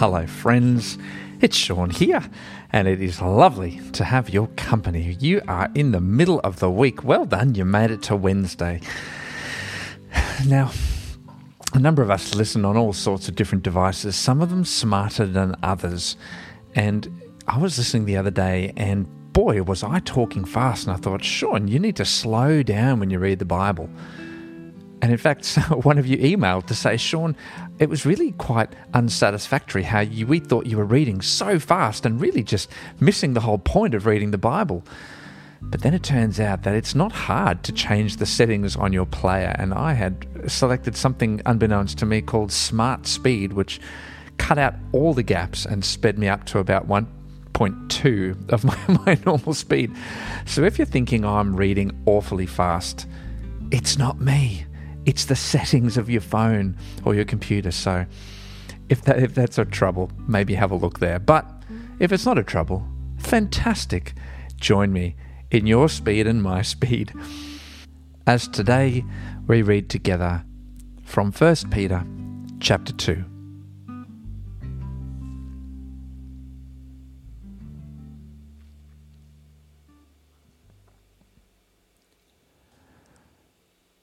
Hello, friends. It's Sean here, and it is lovely to have your company. You are in the middle of the week. Well done, you made it to Wednesday. Now, a number of us listen on all sorts of different devices, some of them smarter than others. And I was listening the other day, and boy, was I talking fast. And I thought, Sean, you need to slow down when you read the Bible. And in fact, one of you emailed to say, Sean, it was really quite unsatisfactory how you, we thought you were reading so fast and really just missing the whole point of reading the Bible. But then it turns out that it's not hard to change the settings on your player, and I had selected something unbeknownst to me called Smart Speed, which cut out all the gaps and sped me up to about 1.2 of my, my normal speed. So if you're thinking oh, I'm reading awfully fast, it's not me. It's the settings of your phone or your computer. So if that if that's a trouble, maybe have a look there. But mm-hmm. if it's not a trouble, fantastic. Join me in your speed and my speed. As today we read together from 1 Peter chapter 2.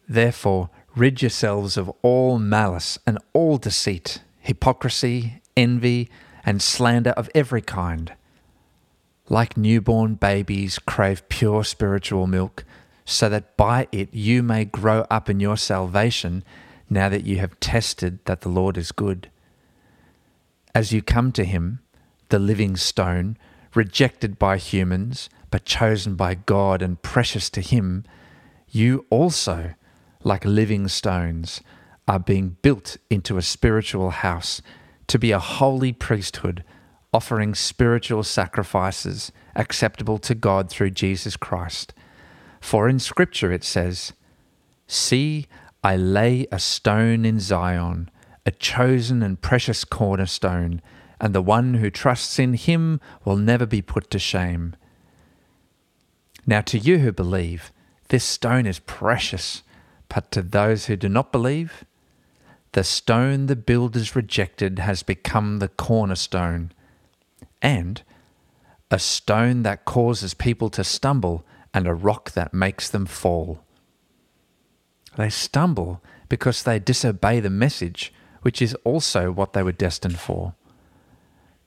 Therefore, Rid yourselves of all malice and all deceit, hypocrisy, envy, and slander of every kind. Like newborn babies, crave pure spiritual milk, so that by it you may grow up in your salvation, now that you have tested that the Lord is good. As you come to Him, the living stone, rejected by humans, but chosen by God and precious to Him, you also like living stones, are being built into a spiritual house to be a holy priesthood, offering spiritual sacrifices acceptable to God through Jesus Christ. For in Scripture it says, See, I lay a stone in Zion, a chosen and precious cornerstone, and the one who trusts in him will never be put to shame. Now, to you who believe, this stone is precious. But to those who do not believe, the stone the builders rejected has become the cornerstone, and a stone that causes people to stumble, and a rock that makes them fall. They stumble because they disobey the message, which is also what they were destined for.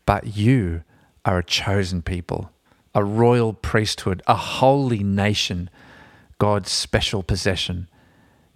But you are a chosen people, a royal priesthood, a holy nation, God's special possession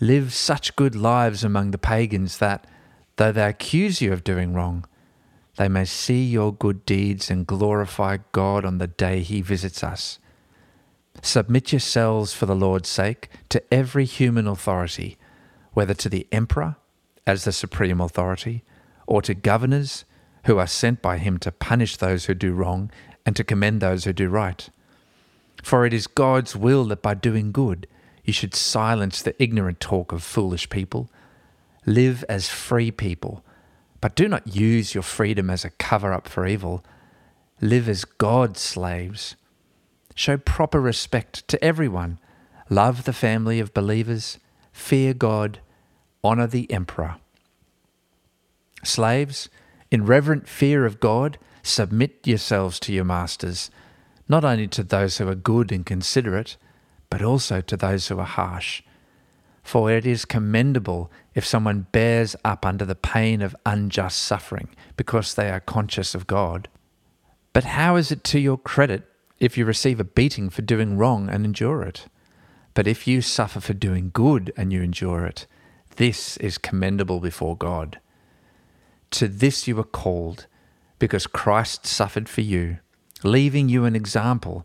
Live such good lives among the pagans that, though they accuse you of doing wrong, they may see your good deeds and glorify God on the day He visits us. Submit yourselves for the Lord's sake to every human authority, whether to the emperor as the supreme authority, or to governors who are sent by him to punish those who do wrong and to commend those who do right. For it is God's will that by doing good, you should silence the ignorant talk of foolish people. Live as free people, but do not use your freedom as a cover up for evil. Live as God's slaves. Show proper respect to everyone. Love the family of believers. Fear God. Honour the emperor. Slaves, in reverent fear of God, submit yourselves to your masters, not only to those who are good and considerate but also to those who are harsh. For it is commendable if someone bears up under the pain of unjust suffering because they are conscious of God. But how is it to your credit if you receive a beating for doing wrong and endure it? But if you suffer for doing good and you endure it, this is commendable before God. To this you were called, because Christ suffered for you, leaving you an example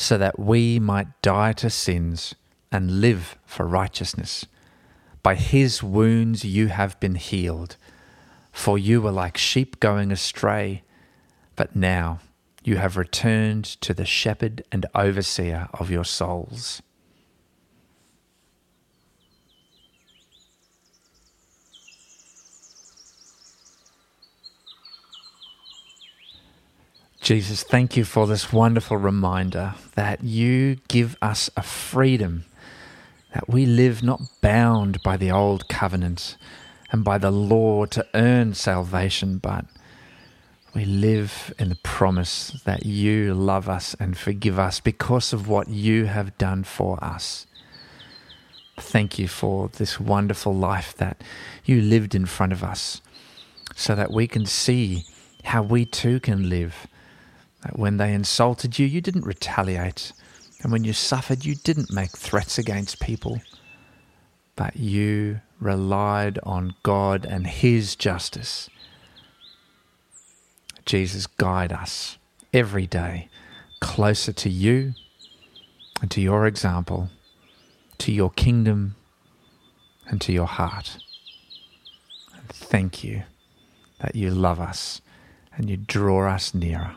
so that we might die to sins and live for righteousness. By his wounds you have been healed, for you were like sheep going astray, but now you have returned to the shepherd and overseer of your souls. Jesus, thank you for this wonderful reminder that you give us a freedom, that we live not bound by the old covenant and by the law to earn salvation, but we live in the promise that you love us and forgive us because of what you have done for us. Thank you for this wonderful life that you lived in front of us so that we can see how we too can live that when they insulted you, you didn't retaliate. And when you suffered, you didn't make threats against people. But you relied on God and His justice. Jesus, guide us every day closer to you and to your example, to your kingdom and to your heart. And thank you that you love us and you draw us nearer.